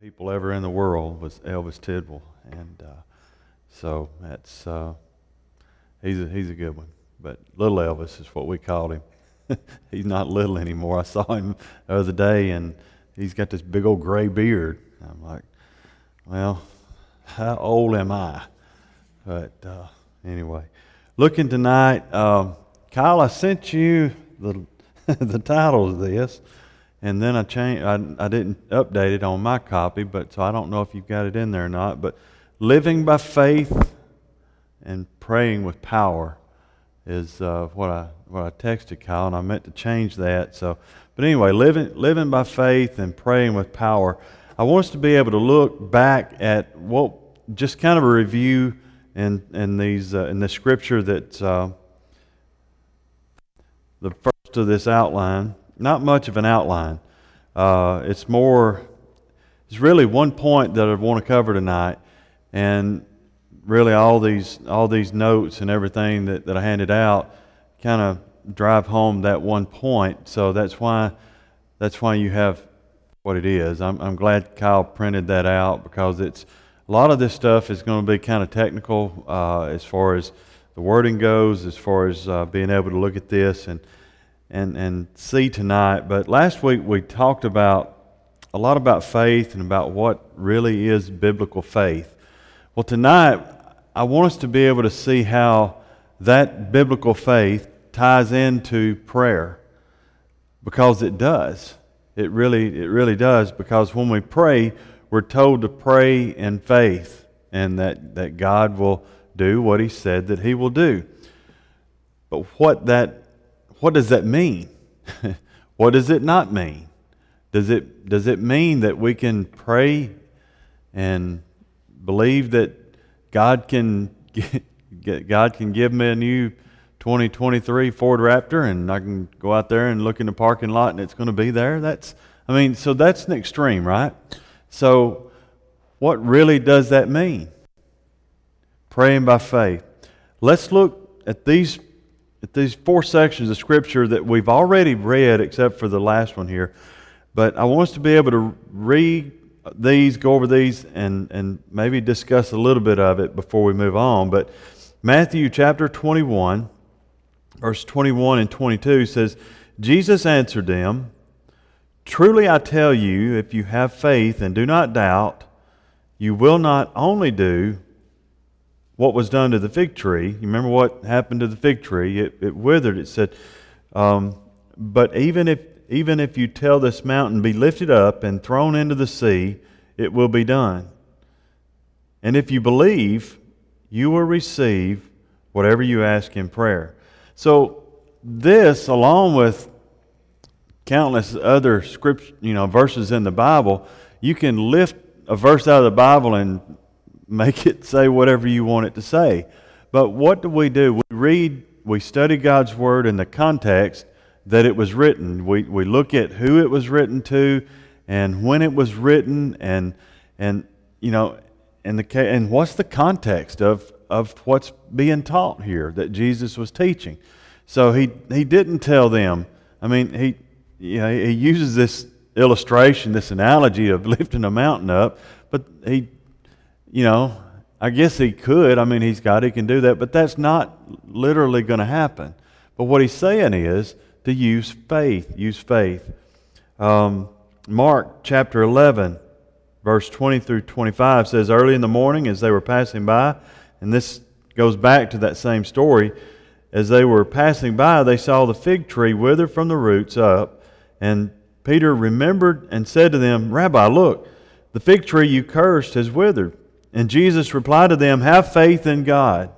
people ever in the world was Elvis Tidwell, and uh, so that's uh, he's a, he's a good one. But little Elvis is what we called him. he's not little anymore. I saw him the other day, and he's got this big old gray beard. I'm like, well, how old am I? But uh, anyway, looking tonight, um, Kyle, I sent you the the title of this and then I changed. I, I didn't update it on my copy, but so I don't know if you've got it in there or not. But living by faith and praying with power is uh, what I what I texted Kyle, and I meant to change that. So, but anyway, living living by faith and praying with power. I want us to be able to look back at what just kind of a review in in these uh, in the scripture that uh, the first of this outline not much of an outline. Uh, it's more, it's really one point that I want to cover tonight, and really all these all these notes and everything that, that I handed out kind of drive home that one point. So that's why that's why you have what it is. I'm, I'm glad Kyle printed that out because it's a lot of this stuff is going to be kind of technical uh, as far as the wording goes, as far as uh, being able to look at this and and, and see tonight. But last week we talked about a lot about faith and about what really is biblical faith. Well, tonight I want us to be able to see how that biblical faith ties into prayer because it does. It really, it really does because when we pray, we're told to pray in faith and that, that God will do what He said that He will do. But what that what does that mean? what does it not mean? Does it, does it mean that we can pray and believe that God can, get, God can give me a new 2023 Ford Raptor and I can go out there and look in the parking lot and it's going to be there? That's, I mean, so that's an extreme, right? So, what really does that mean? Praying by faith. Let's look at these at these four sections of Scripture that we've already read, except for the last one here. But I want us to be able to read these, go over these, and, and maybe discuss a little bit of it before we move on. But Matthew chapter 21, verse 21 and 22 says, Jesus answered them, Truly I tell you, if you have faith and do not doubt, you will not only do what was done to the fig tree. You remember what happened to the fig tree? It, it withered. It said, um, But even if, even if you tell this mountain, be lifted up and thrown into the sea, it will be done. And if you believe, you will receive whatever you ask in prayer. So, this, along with countless other script, you know, verses in the Bible, you can lift a verse out of the Bible and make it say whatever you want it to say. But what do we do? We read, we study God's Word in the context that it was written. We, we look at who it was written to and when it was written and, and you know, and, the, and what's the context of, of what's being taught here that Jesus was teaching. So he, he didn't tell them, I mean, he, you know, he uses this illustration, this analogy of lifting a mountain up, but he you know, I guess he could. I mean, he's God, he can do that, but that's not literally going to happen. But what he's saying is to use faith, use faith. Um, Mark chapter 11, verse 20 through 25 says, Early in the morning, as they were passing by, and this goes back to that same story, as they were passing by, they saw the fig tree wither from the roots up. And Peter remembered and said to them, Rabbi, look, the fig tree you cursed has withered. And Jesus replied to them, Have faith in God.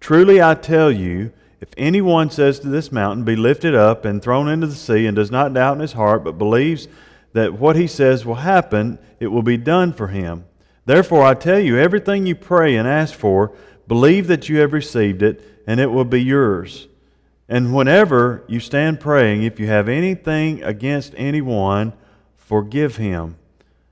Truly I tell you, if anyone says to this mountain, Be lifted up and thrown into the sea, and does not doubt in his heart, but believes that what he says will happen, it will be done for him. Therefore I tell you, everything you pray and ask for, believe that you have received it, and it will be yours. And whenever you stand praying, if you have anything against anyone, forgive him,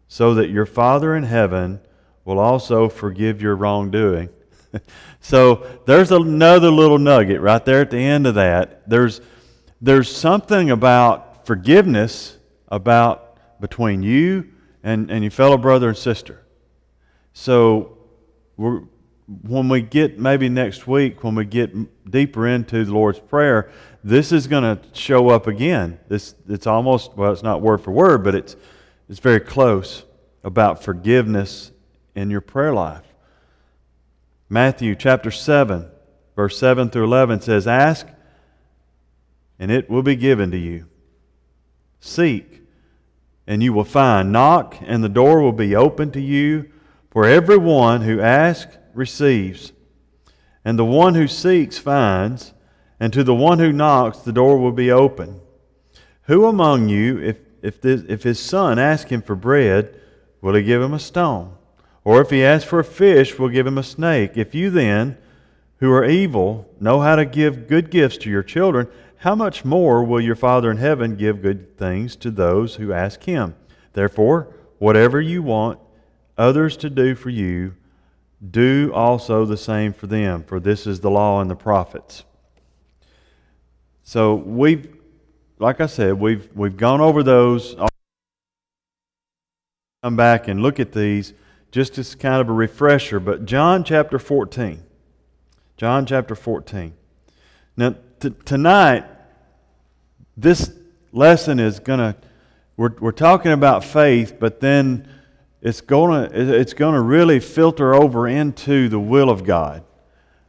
so that your Father in heaven will also forgive your wrongdoing. so there's another little nugget right there at the end of that. There's, there's something about forgiveness about between you and, and your fellow brother and sister. So when we get maybe next week, when we get deeper into the Lord's Prayer, this is going to show up again. This it's almost well, it's not word for word, but it's it's very close about forgiveness in your prayer life. Matthew chapter 7, verse 7 through 11 says, Ask, and it will be given to you. Seek, and you will find. Knock, and the door will be open to you. For everyone who asks receives, and the one who seeks finds, and to the one who knocks the door will be open. Who among you, if, if, this, if his son asks him for bread, will he give him a stone? Or if he asks for a fish, we'll give him a snake? If you then, who are evil, know how to give good gifts to your children, how much more will your Father in heaven give good things to those who ask him? Therefore, whatever you want others to do for you, do also the same for them, for this is the law and the prophets. So we've, like I said, we've, we've gone over those. Come back and look at these just as kind of a refresher. But John chapter 14. John chapter 14. Now, t- tonight, this lesson is going to, we're, we're talking about faith, but then it's going to it's to really filter over into the will of God.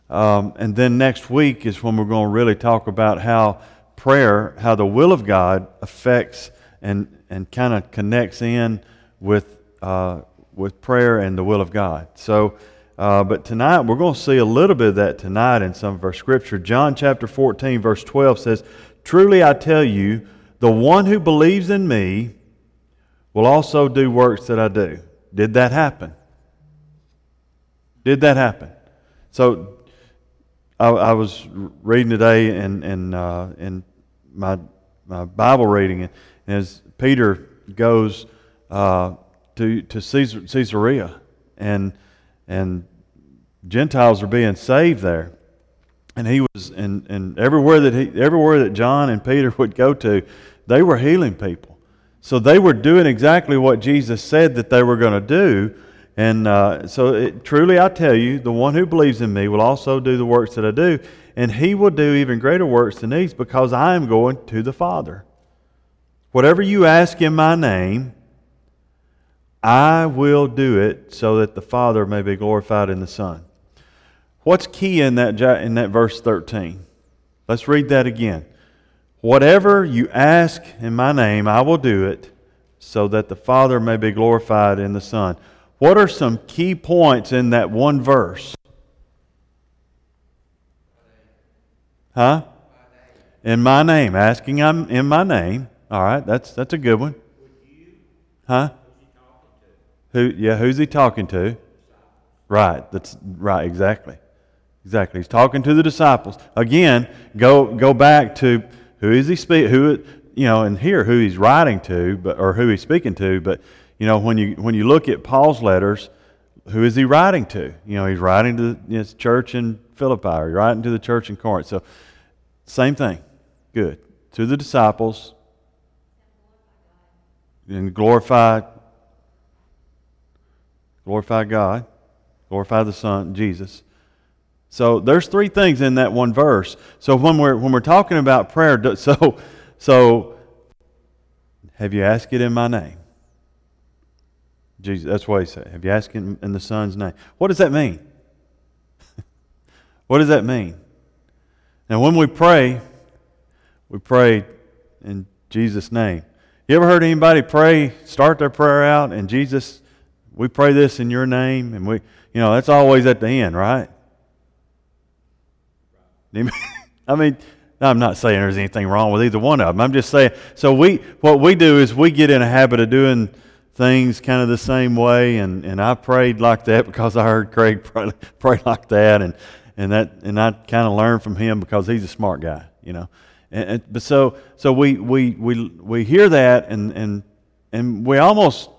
Um, and then next week is when we're going to really talk about how prayer, how the will of God affects and, and kind of connects in with, uh, with prayer and the will of God. So, uh, but tonight we're going to see a little bit of that tonight in some of our scripture. John chapter 14, verse 12 says, Truly I tell you, the one who believes in me, will also do works that I do. Did that happen? Did that happen? So I, I was reading today in, in, uh, in my, my Bible reading, and as Peter goes uh, to, to Caesar, Caesarea, and, and Gentiles are being saved there. And he was, and, and everywhere, that he, everywhere that John and Peter would go to, they were healing people. So they were doing exactly what Jesus said that they were going to do. And uh, so, it, truly, I tell you, the one who believes in me will also do the works that I do, and he will do even greater works than these because I am going to the Father. Whatever you ask in my name, I will do it so that the Father may be glorified in the Son. What's key in that, in that verse 13? Let's read that again. Whatever you ask in my name, I will do it, so that the Father may be glorified in the Son. What are some key points in that one verse? Huh? In my name. Asking I'm in my name. All right, that's that's a good one. Huh? Who yeah, who's he talking to? Right, that's right, exactly. Exactly. He's talking to the disciples. Again, go go back to who is he speak? Who you know, and here who he's writing to, but or who he's speaking to. But you know, when you when you look at Paul's letters, who is he writing to? You know, he's writing to his church in Philippi, or he's writing to the church in Corinth. So, same thing. Good to the disciples and glorify glorify God, glorify the Son, Jesus. So there's three things in that one verse. So when we're when we're talking about prayer, so so have you asked it in my name? Jesus, that's what he said. Have you asked it in the Son's name? What does that mean? what does that mean? Now when we pray, we pray in Jesus' name. You ever heard anybody pray, start their prayer out, and Jesus, we pray this in your name, and we, you know, that's always at the end, right? I mean, I'm not saying there's anything wrong with either one of them. I'm just saying. So we, what we do is we get in a habit of doing things kind of the same way, and, and I prayed like that because I heard Craig pray, pray like that, and and that and I kind of learned from him because he's a smart guy, you know. And, and, but so so we we we we hear that, and and and we almost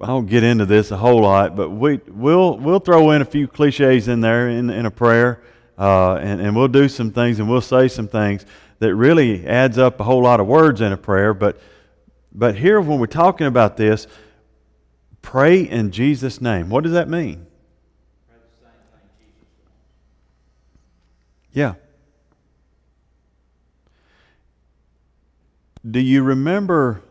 I don't get into this a whole lot, but we we'll we'll throw in a few cliches in there in in a prayer uh, and, and we'll do some things and we'll say some things that really adds up a whole lot of words in a prayer, but but here, when we're talking about this, pray in Jesus' name. What does that mean? Yeah. Do you remember?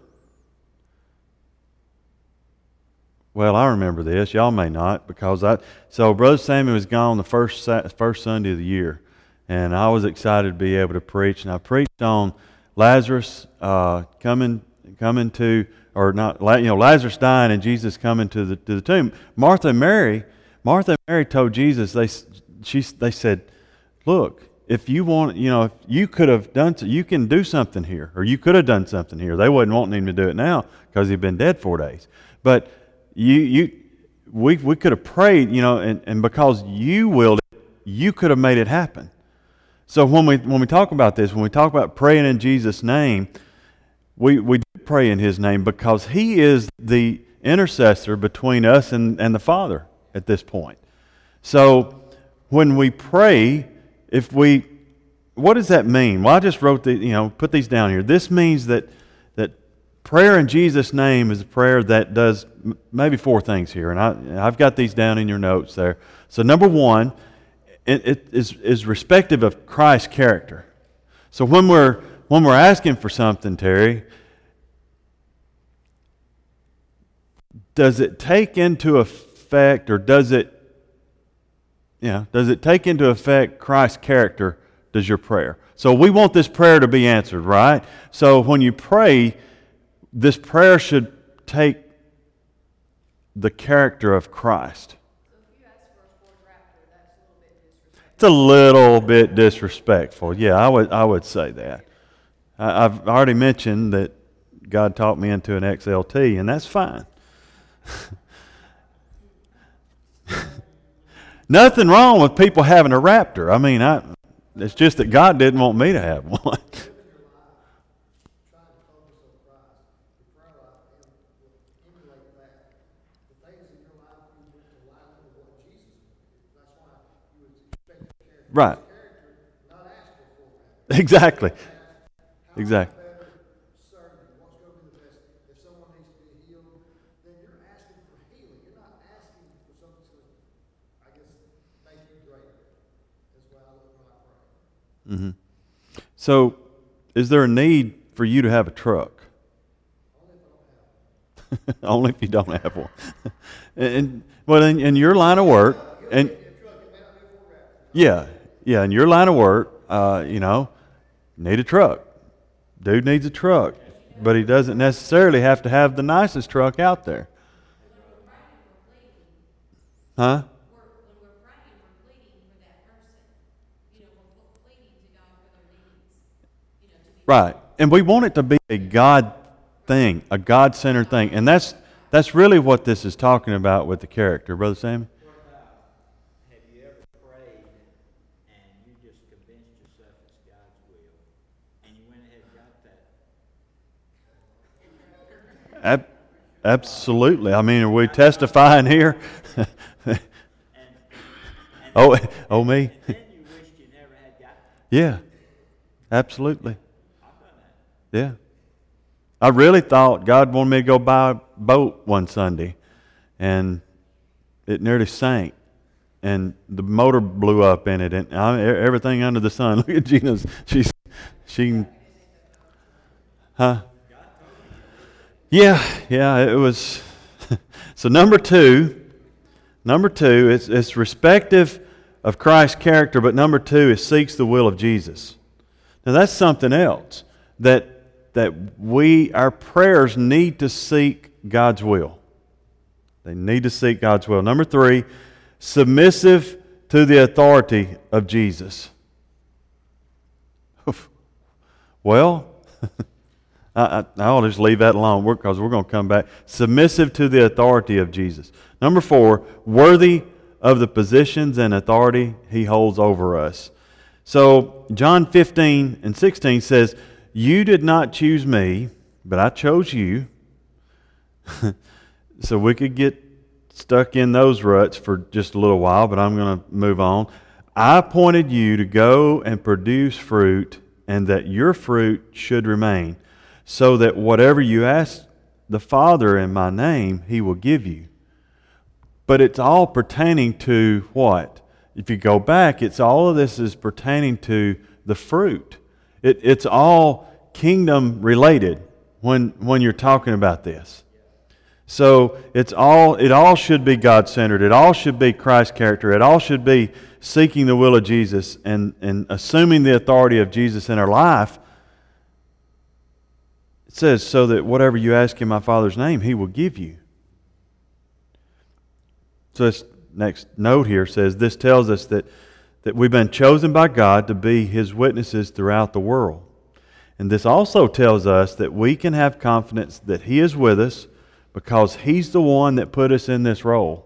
Well, I remember this. Y'all may not because I. So Brother Samuel was gone the first first Sunday of the year, and I was excited to be able to preach. And I preached on Lazarus uh, coming coming to, or not, you know, Lazarus dying and Jesus coming to the to the tomb. Martha and Mary, Martha and Mary told Jesus they she they said, look, if you want, you know, if you could have done, you can do something here, or you could have done something here. They wasn't wanting him to do it now because he'd been dead four days. But you, you, we, we could have prayed, you know, and, and because you willed it, you could have made it happen. So when we when we talk about this, when we talk about praying in Jesus' name, we we pray in His name because He is the intercessor between us and, and the Father at this point. So when we pray if we, what does that mean? Well, I just wrote the, you know, put these down here. This means that prayer in Jesus' name is a prayer that does maybe four things here. And I, I've got these down in your notes there. So, number one, it, it is, is respective of Christ's character. So, when we're, when we're asking for something, Terry, does it take into effect or does it yeah, does it take into effect Christ's character? Does your prayer? So we want this prayer to be answered, right? So when you pray, this prayer should take the character of Christ. It's a little bit disrespectful. Yeah, I would, I would say that. I, have already mentioned that God taught me into an XLT, and that's fine. Nothing wrong with people having a raptor. I mean, I, it's just that God didn't want me to have one. Right. Exactly. Exactly. Mm-hmm. So, is there a need for you to have a truck? Only if you don't have one. and well, in, in, your line of work, and yeah, yeah, in your line of work, uh, you know, need a truck. Dude needs a truck, but he doesn't necessarily have to have the nicest truck out there. Huh? Right. And we want it to be a God thing, a God centered thing. And that's, that's really what this is talking about with the character. Brother Sammy? Ab- absolutely. I mean, are we testifying here? oh, oh, me? yeah, absolutely. Yeah. I really thought God wanted me to go buy a boat one Sunday, and it nearly sank, and the motor blew up in it, and I, everything under the sun. Look at Gina's. She's she. Huh? Yeah, yeah. It was. so number two, number two, it's it's respective of Christ's character, but number two, it seeks the will of Jesus. Now that's something else that that we, our prayers need to seek God's will. They need to seek God's will. Number three, submissive to the authority of Jesus. well, I, will just leave that alone because we're going to come back. Submissive to the authority of Jesus. Number four, worthy of the positions and authority he holds over us. So, John 15 and 16 says, you did not choose me, but I chose you. so we could get stuck in those ruts for just a little while, but I'm going to move on. I appointed you to go and produce fruit, and that your fruit should remain, so that whatever you ask the Father in my name, he will give you. But it's all pertaining to what? If you go back, it's all of this is pertaining to the fruit. It, it's all kingdom related when, when you're talking about this. So it's all, it all should be God centered. It all should be Christ character. It all should be seeking the will of Jesus and, and assuming the authority of Jesus in our life. It says, so that whatever you ask in my Father's name, he will give you. So this next note here says this tells us that, that we've been chosen by God to be his witnesses throughout the world. And this also tells us that we can have confidence that he is with us because He's the one that put us in this role.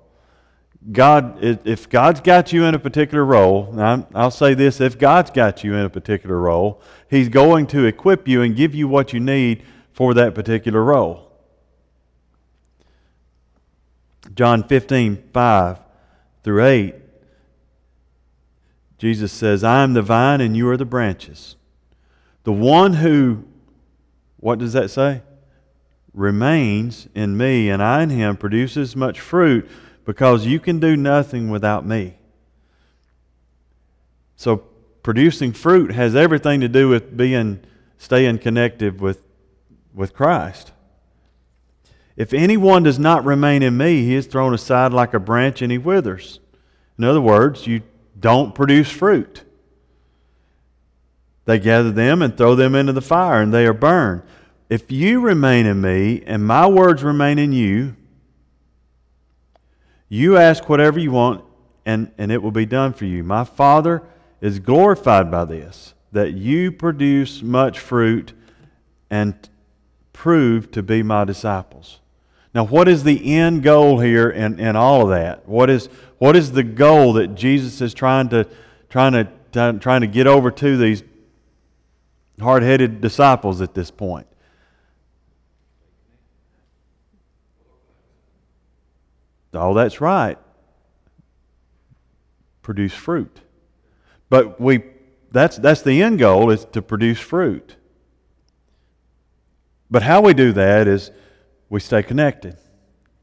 God, if God's got you in a particular role, I'll say this if God's got you in a particular role, He's going to equip you and give you what you need for that particular role. John 15, 5 through 8, Jesus says, I am the vine and you are the branches. The one who, what does that say? Remains in me and I in him produces much fruit because you can do nothing without me. So producing fruit has everything to do with being staying connected with with Christ. If anyone does not remain in me, he is thrown aside like a branch and he withers. In other words, you don't produce fruit. They gather them and throw them into the fire, and they are burned. If you remain in me and my words remain in you, you ask whatever you want and, and it will be done for you. My Father is glorified by this, that you produce much fruit and prove to be my disciples. Now, what is the end goal here in, in all of that? What is, what is the goal that Jesus is trying to, trying, to, trying to get over to these hard headed disciples at this point? Oh, that's right. Produce fruit. But we that's that's the end goal is to produce fruit. But how we do that is we stay connected.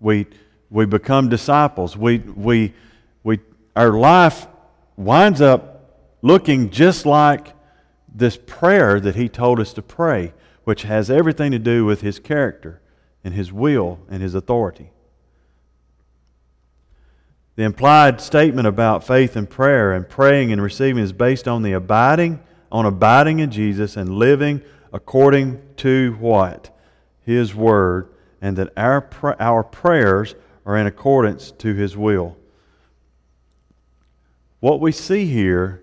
We we become disciples. We we we our life winds up looking just like this prayer that he told us to pray, which has everything to do with his character and his will and his authority. The implied statement about faith and prayer and praying and receiving is based on the abiding, on abiding in Jesus and living according to what? His Word, and that our, our prayers are in accordance to His will. What we see here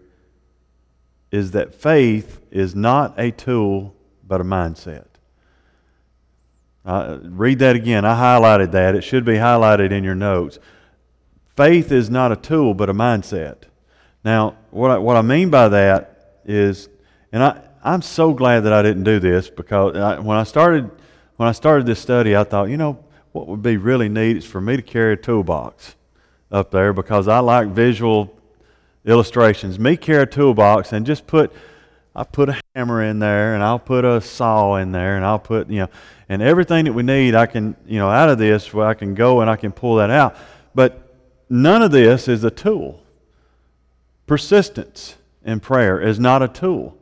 is that faith is not a tool, but a mindset. Uh, read that again. I highlighted that. It should be highlighted in your notes. Faith is not a tool, but a mindset. Now, what I, what I mean by that is, and I, I'm so glad that I didn't do this because I, when I started when I started this study, I thought, you know, what would be really neat is for me to carry a toolbox up there because I like visual illustrations. Me carry a toolbox and just put I put a hammer in there and I'll put a saw in there and I'll put you know and everything that we need I can you know out of this where I can go and I can pull that out. But None of this is a tool. Persistence in prayer is not a tool.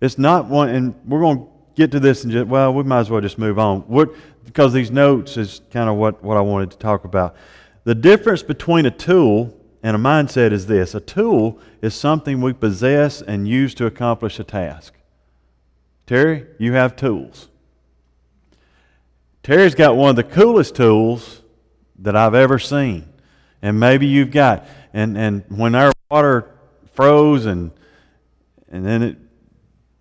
It's not one, and we're going to get to this and just, well, we might as well just move on. What, because these notes is kind of what, what I wanted to talk about. The difference between a tool and a mindset is this a tool is something we possess and use to accomplish a task. Terry, you have tools. Terry's got one of the coolest tools that I've ever seen and maybe you've got and and when our water froze and and then it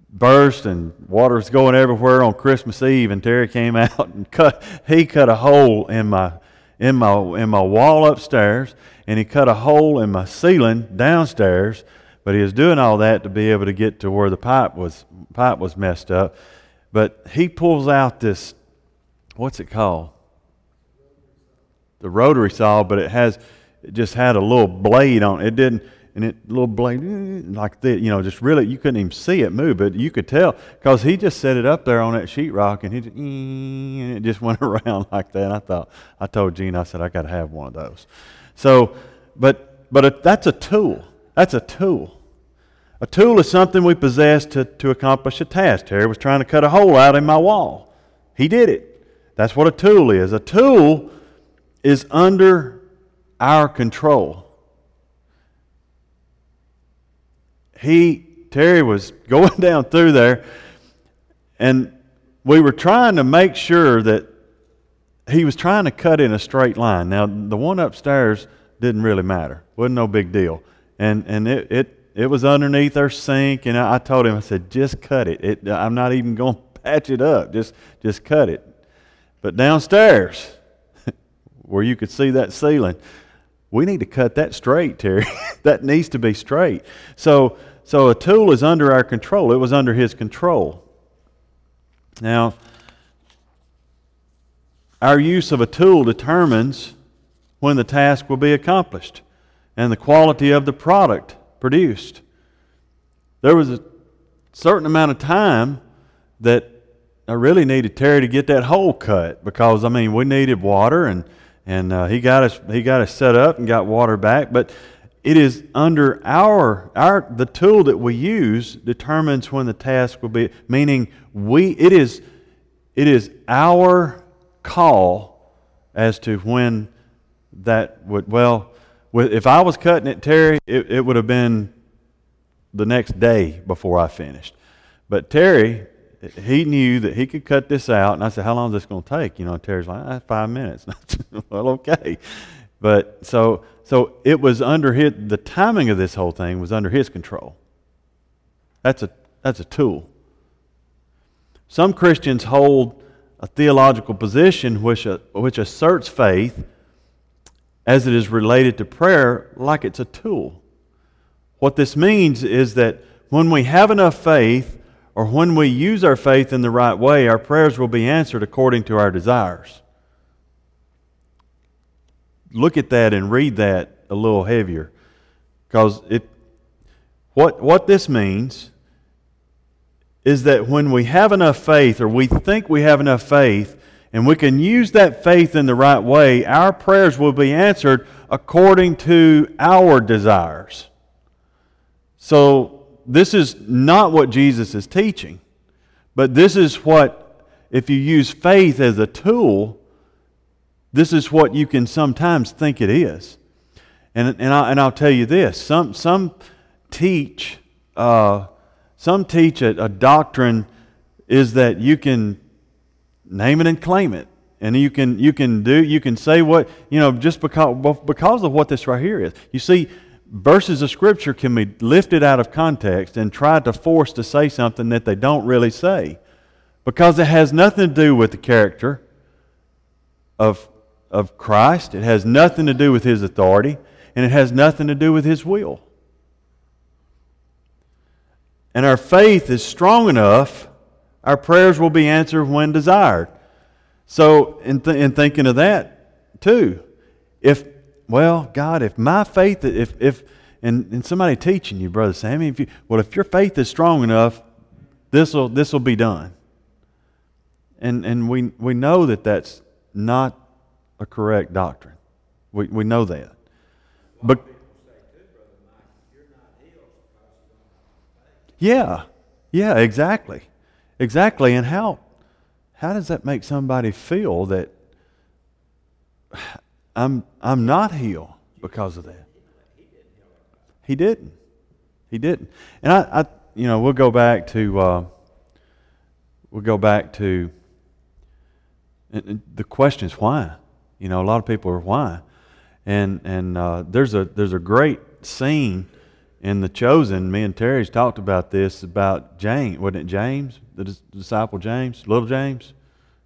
burst and water's going everywhere on Christmas Eve and Terry came out and cut he cut a hole in my in my in my wall upstairs and he cut a hole in my ceiling downstairs but he was doing all that to be able to get to where the pipe was pipe was messed up. But he pulls out this what's it called the rotary saw, but it has it just had a little blade on it. Didn't and it little blade like that, you know, just really you couldn't even see it move, but you could tell because he just set it up there on that sheetrock and he just, and it just went around like that. And I thought I told Gene, I said I got to have one of those. So, but but a, that's a tool. That's a tool. A tool is something we possess to, to accomplish a task. Terry was trying to cut a hole out in my wall. He did it. That's what a tool is. A tool is under our control. he, Terry was going down through there, and we were trying to make sure that he was trying to cut in a straight line. Now, the one upstairs didn't really matter, wasn't no big deal. And, and it, it, it was underneath our sink, and I, I told him, I said, just cut it. it I'm not even going to patch it up, just, just cut it. But downstairs, where you could see that ceiling, we need to cut that straight, Terry. that needs to be straight. So, so a tool is under our control. It was under his control. Now, our use of a tool determines when the task will be accomplished and the quality of the product produced. There was a certain amount of time that I really needed Terry to get that hole cut because, I mean, we needed water and and uh, he got us he got us set up and got water back. But it is under our our the tool that we use determines when the task will be. Meaning we it is it is our call as to when that would well. If I was cutting it, Terry, it, it would have been the next day before I finished. But Terry he knew that he could cut this out. And I said, How long is this going to take? You know, Terry's like, ah, Five minutes. well, okay. But so, so it was under his, the timing of this whole thing was under his control. That's a, that's a tool. Some Christians hold a theological position which, uh, which asserts faith as it is related to prayer like it's a tool. What this means is that when we have enough faith or when we use our faith in the right way, our prayers will be answered according to our desires. Look at that and read that a little heavier. Because it what what this means is that when we have enough faith or we think we have enough faith and we can use that faith in the right way, our prayers will be answered according to our desires. So this is not what Jesus is teaching, but this is what, if you use faith as a tool, this is what you can sometimes think it is. And, and, I, and I'll tell you this some, some teach, uh, some teach a, a doctrine is that you can name it and claim it and you can you can do you can say what you know just because because of what this right here is you see verses of Scripture can be lifted out of context and tried to force to say something that they don't really say because it has nothing to do with the character of, of Christ, it has nothing to do with His authority, and it has nothing to do with His will. And our faith is strong enough, our prayers will be answered when desired. So, in, th- in thinking of that, too, if well, God, if my faith, if, if and, and somebody teaching you, Brother Sammy, if you, well, if your faith is strong enough, this will this will be done. And, and we, we know that that's not a correct doctrine. We, we know that. But, yeah, yeah, exactly. Exactly. And how, how does that make somebody feel that I'm, I'm not healed because of that. He didn't. He didn't. And I, I you know, we'll go back to, uh, we'll go back to, the question is why. You know, a lot of people are why. And, and uh, there's, a, there's a great scene in The Chosen. Me and Terry's talked about this, about James. Wasn't it James, the disciple James? Little James?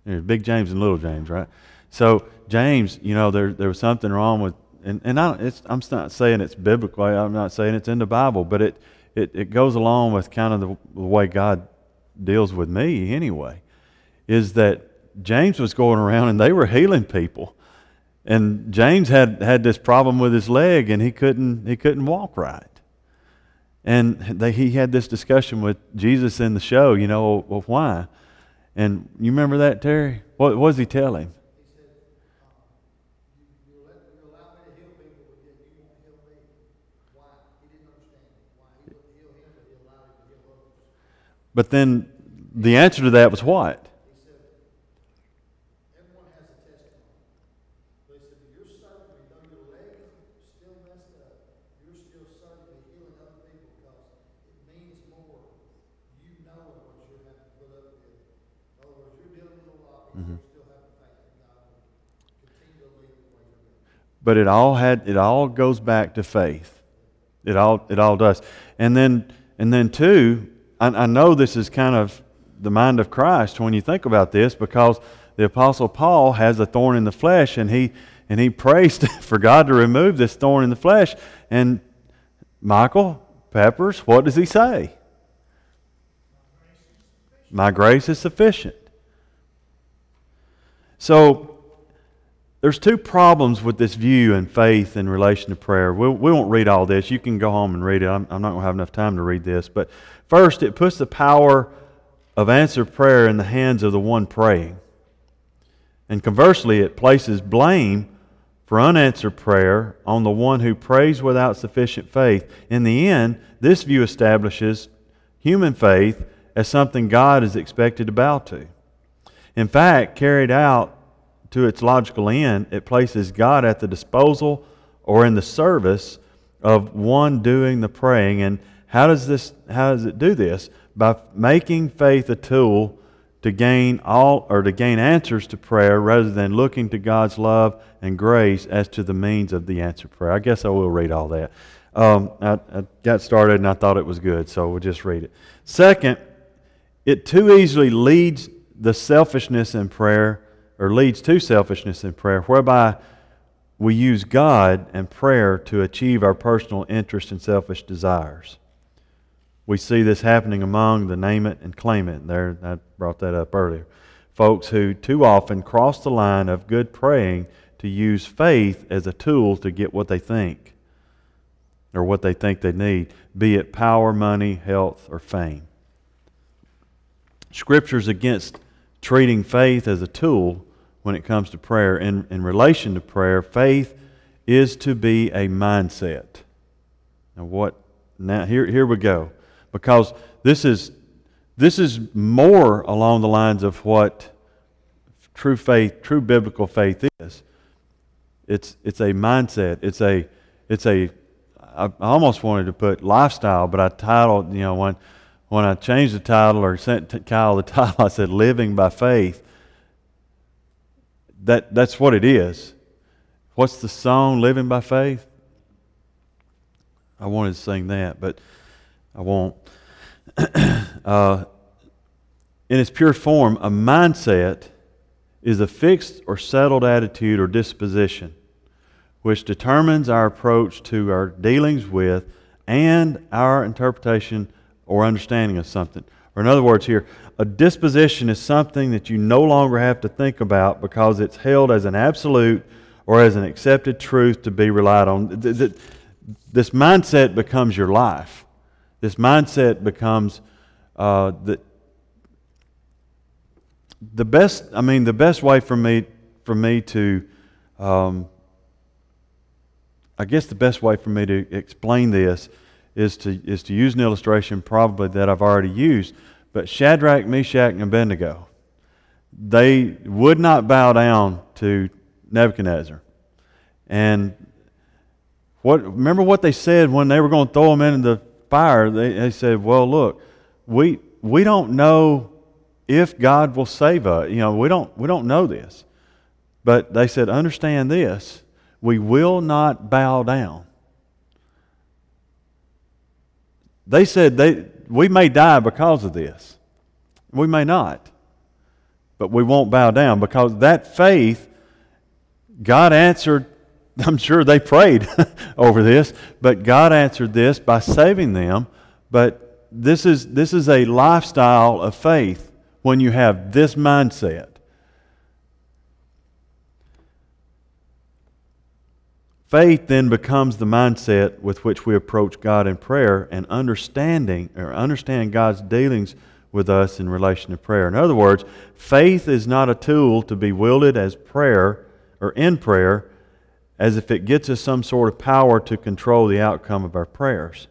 There's Big James and Little James, right? So James, you know, there, there was something wrong with, and, and I, it's, I'm not saying it's biblical, I'm not saying it's in the Bible, but it, it, it goes along with kind of the, the way God deals with me anyway, is that James was going around and they were healing people. And James had, had this problem with his leg and he couldn't, he couldn't walk right. And they, he had this discussion with Jesus in the show, you know, well, why? And you remember that, Terry? What, was he telling? But then the answer to that was what? But it all had it all goes back to faith. It all it all does. And then and then two, I, I know this is kind of the mind of Christ when you think about this because the apostle Paul has a thorn in the flesh and he and he prays for God to remove this thorn in the flesh. And Michael Peppers, what does he say? My grace is sufficient. So there's two problems with this view and faith in relation to prayer. We, we won't read all this. You can go home and read it. I'm, I'm not going to have enough time to read this. But first, it puts the power of answered prayer in the hands of the one praying. And conversely, it places blame for unanswered prayer on the one who prays without sufficient faith. In the end, this view establishes human faith as something God is expected to bow to. In fact, carried out to its logical end, it places God at the disposal or in the service of one doing the praying. And how does this how does it do this? By making faith a tool to gain all or to gain answers to prayer rather than looking to God's love and grace as to the means of the answered prayer. I guess I will read all that. Um, I, I got started and I thought it was good, so we'll just read it. Second, it too easily leads the selfishness in prayer or leads to selfishness in prayer, whereby we use God and prayer to achieve our personal interests and selfish desires. We see this happening among the name it and claim it. There, I brought that up earlier. Folks who too often cross the line of good praying to use faith as a tool to get what they think or what they think they need, be it power, money, health, or fame. Scriptures against treating faith as a tool when it comes to prayer. In, in relation to prayer, faith is to be a mindset. Now, what? Now, here, here we go. Because this is, this is more along the lines of what true faith, true biblical faith is. It's, it's a mindset. It's a, it's a, I almost wanted to put lifestyle, but I titled, you know, when, when I changed the title or sent Kyle the title, I said living by faith that, that's what it is. What's the song, Living by Faith? I wanted to sing that, but I won't. uh, in its pure form, a mindset is a fixed or settled attitude or disposition which determines our approach to our dealings with and our interpretation or understanding of something. Or, in other words, here, a disposition is something that you no longer have to think about because it's held as an absolute or as an accepted truth to be relied on. This mindset becomes your life. This mindset becomes uh, the, the best. I mean, the best way for me for me to, um, I guess, the best way for me to explain this is to is to use an illustration probably that I've already used. But Shadrach, Meshach, and Abednego, they would not bow down to Nebuchadnezzar. And what remember what they said when they were going to throw him into the fire? They, they said, "Well, look, we we don't know if God will save us. You know, we don't we don't know this." But they said, "Understand this: we will not bow down." They said they we may die because of this. We may not. But we won't bow down because that faith, God answered. I'm sure they prayed over this, but God answered this by saving them. But this is, this is a lifestyle of faith when you have this mindset. Faith then becomes the mindset with which we approach God in prayer and understanding or understand God's dealings with us in relation to prayer. In other words, faith is not a tool to be wielded as prayer or in prayer as if it gets us some sort of power to control the outcome of our prayers.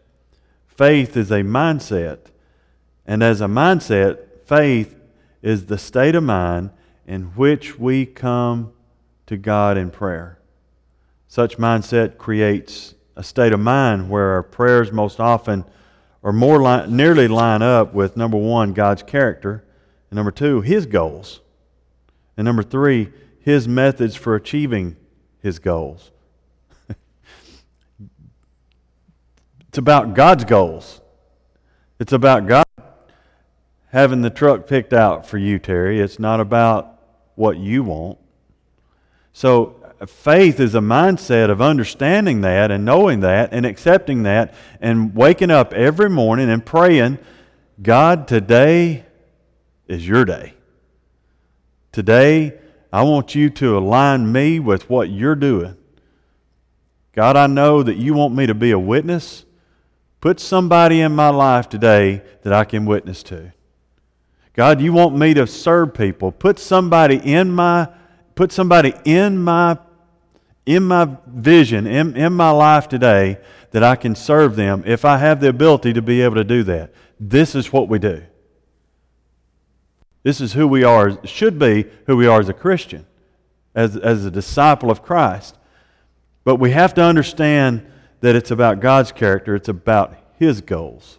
Faith is a mindset, and as a mindset, faith is the state of mind in which we come to God in prayer. Such mindset creates a state of mind where our prayers most often or more li- nearly line up with number one, God's character, and number two, His goals, and number three, His methods for achieving His goals. it's about God's goals. It's about God having the truck picked out for you, Terry. It's not about what you want. So faith is a mindset of understanding that and knowing that and accepting that and waking up every morning and praying, God, today is your day. Today, I want you to align me with what you're doing. God, I know that you want me to be a witness. Put somebody in my life today that I can witness to. God, you want me to serve people. Put somebody in my put somebody in my in my vision, in, in my life today, that I can serve them if I have the ability to be able to do that. This is what we do. This is who we are, should be who we are as a Christian, as, as a disciple of Christ. But we have to understand that it's about God's character, it's about His goals,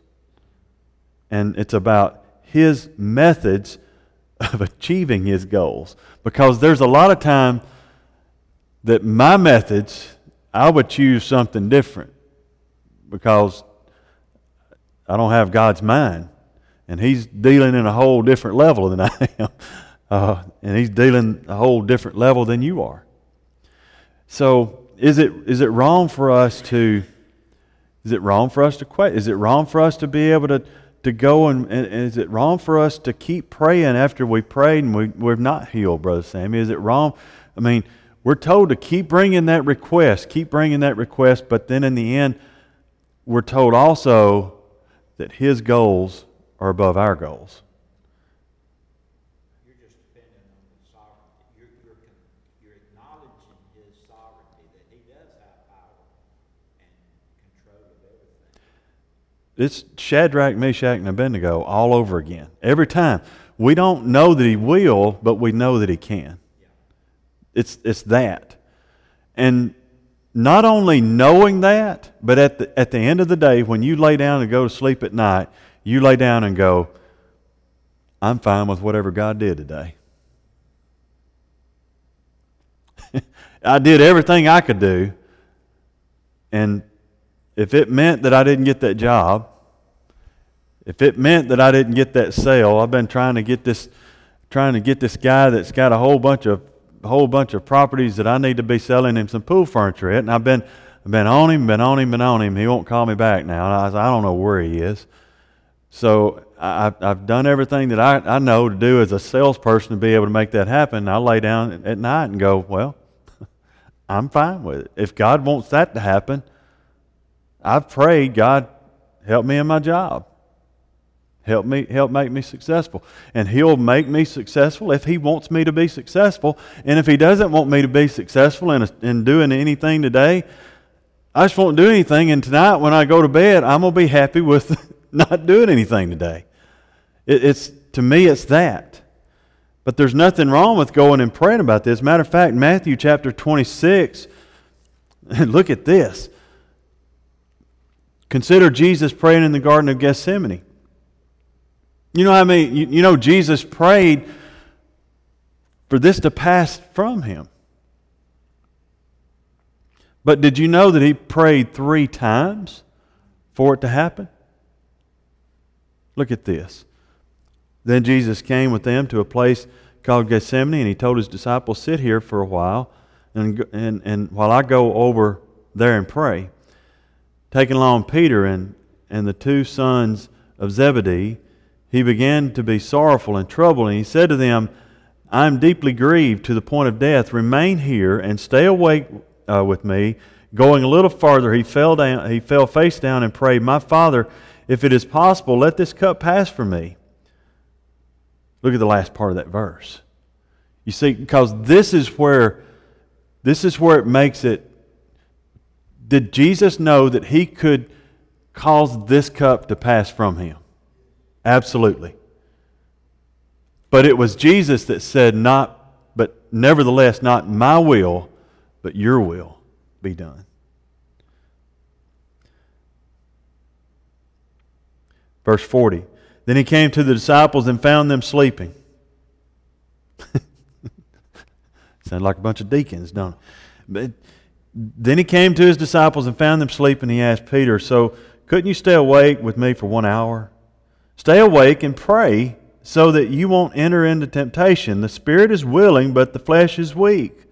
and it's about His methods of achieving His goals. Because there's a lot of time that my methods, I would choose something different because I don't have God's mind. And He's dealing in a whole different level than I am. Uh, and He's dealing a whole different level than you are. So, is it, is it wrong for us to. Is it wrong for us to quit? Is it wrong for us to be able to, to go and, and, is it wrong for us to keep praying after we prayed and we, we're not healed, Brother Sammy? Is it wrong? I mean, we're told to keep bringing that request, keep bringing that request, but then in the end, we're told also that His goals are above our goals. You're just depending on the sovereignty. You're, you're, you're acknowledging His sovereignty, that He does have power and control of everything. It's Shadrach, Meshach, and Abednego all over again. Every time. We don't know that He will, but we know that He can. It's, it's that. And not only knowing that, but at the, at the end of the day, when you lay down and go to sleep at night, you lay down and go, I'm fine with whatever God did today. I did everything I could do. And if it meant that I didn't get that job, if it meant that I didn't get that sale, I've been trying to get this trying to get this guy that's got a whole bunch of whole bunch of properties that I need to be selling him some pool furniture at, and I've been been on him, been on him, been on him. He won't call me back now. And I, I don't know where he is. So I, I've done everything that I, I know to do as a salesperson to be able to make that happen. I lay down at night and go, well, I'm fine with it. If God wants that to happen, I've prayed, God, help me in my job. Help me, help make me successful. And He'll make me successful if He wants me to be successful. And if He doesn't want me to be successful in, in doing anything today, I just won't do anything. And tonight, when I go to bed, I'm going to be happy with not doing anything today. It, it's, to me, it's that. But there's nothing wrong with going and praying about this. Matter of fact, Matthew chapter 26, look at this. Consider Jesus praying in the Garden of Gethsemane. You know, I mean, you, you know, Jesus prayed for this to pass from him. But did you know that he prayed three times for it to happen? Look at this. Then Jesus came with them to a place called Gethsemane, and he told his disciples, Sit here for a while, and, and, and while I go over there and pray. Taking along Peter and, and the two sons of Zebedee, he began to be sorrowful and troubled, and he said to them, I am deeply grieved to the point of death. Remain here and stay awake uh, with me. Going a little farther, he fell down, he fell face down and prayed, My Father, if it is possible, let this cup pass from me. Look at the last part of that verse. You see, because this is where this is where it makes it. Did Jesus know that he could cause this cup to pass from him? Absolutely. But it was Jesus that said, Not, but nevertheless, not my will, but your will be done. Verse 40. Then he came to the disciples and found them sleeping. Sound like a bunch of deacons, don't it? But then he came to his disciples and found them sleeping. He asked Peter, So couldn't you stay awake with me for one hour? Stay awake and pray so that you won't enter into temptation. The spirit is willing, but the flesh is weak.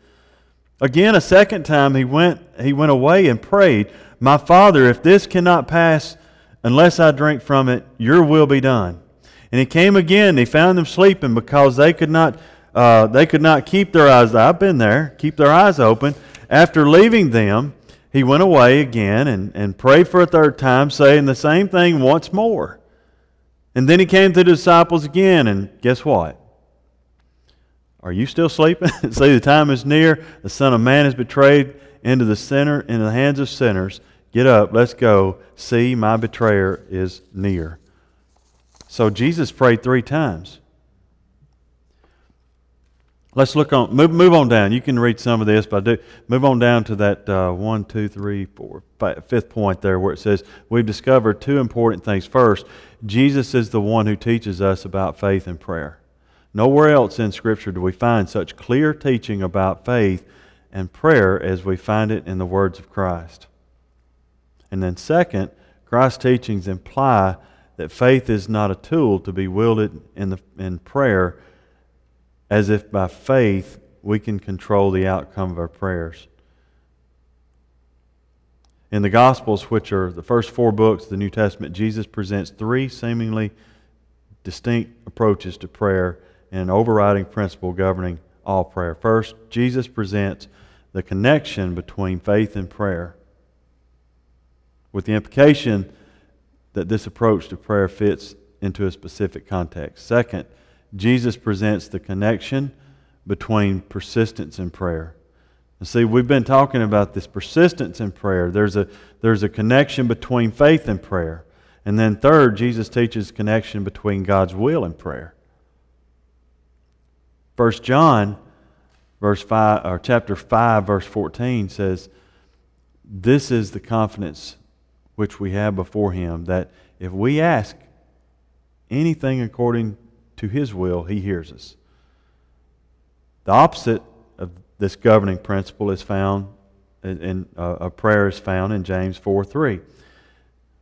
Again, a second time he went, he went away and prayed, My Father, if this cannot pass unless I drink from it, your will be done. And he came again, he found them sleeping because they could not, uh, they could not keep their eyes, I've been there, keep their eyes open. After leaving them, he went away again and, and prayed for a third time, saying the same thing once more. And then he came to the disciples again, and guess what? Are you still sleeping? See, the time is near. The Son of Man is betrayed into the sinner, into the hands of sinners. Get up, let's go. See, my betrayer is near. So Jesus prayed three times. Let's look on, move, move on down. You can read some of this, but I do. Move on down to that uh, one, two, three, four, five, fifth point there where it says, We've discovered two important things. First, Jesus is the one who teaches us about faith and prayer. Nowhere else in Scripture do we find such clear teaching about faith and prayer as we find it in the words of Christ. And then, second, Christ's teachings imply that faith is not a tool to be wielded in, the, in prayer as if by faith we can control the outcome of our prayers. In the Gospels, which are the first four books of the New Testament, Jesus presents three seemingly distinct approaches to prayer and an overriding principle governing all prayer. First, Jesus presents the connection between faith and prayer, with the implication that this approach to prayer fits into a specific context. Second, Jesus presents the connection between persistence and prayer. And see, we've been talking about this persistence in prayer. There's a, there's a connection between faith and prayer. And then, third, Jesus teaches connection between God's will and prayer. First John, verse five, or chapter five, verse fourteen says, "This is the confidence which we have before Him that if we ask anything according to His will, He hears us." The opposite of this governing principle is found in, uh, a prayer is found in James four three,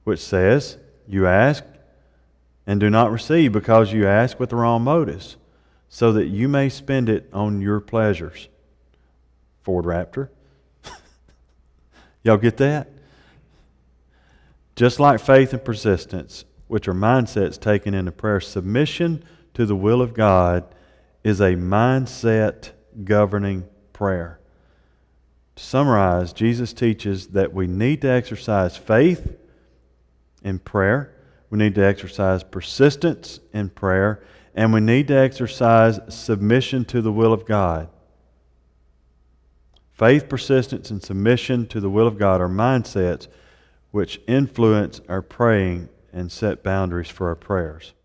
which says, "You ask." And do not receive because you ask with the wrong motives so that you may spend it on your pleasures. Ford Raptor. Y'all get that? Just like faith and persistence, which are mindsets taken into prayer, submission to the will of God is a mindset governing prayer. To summarize, Jesus teaches that we need to exercise faith in prayer, we need to exercise persistence in prayer, and we need to exercise submission to the will of God. Faith, persistence, and submission to the will of God are mindsets which influence our praying and set boundaries for our prayers.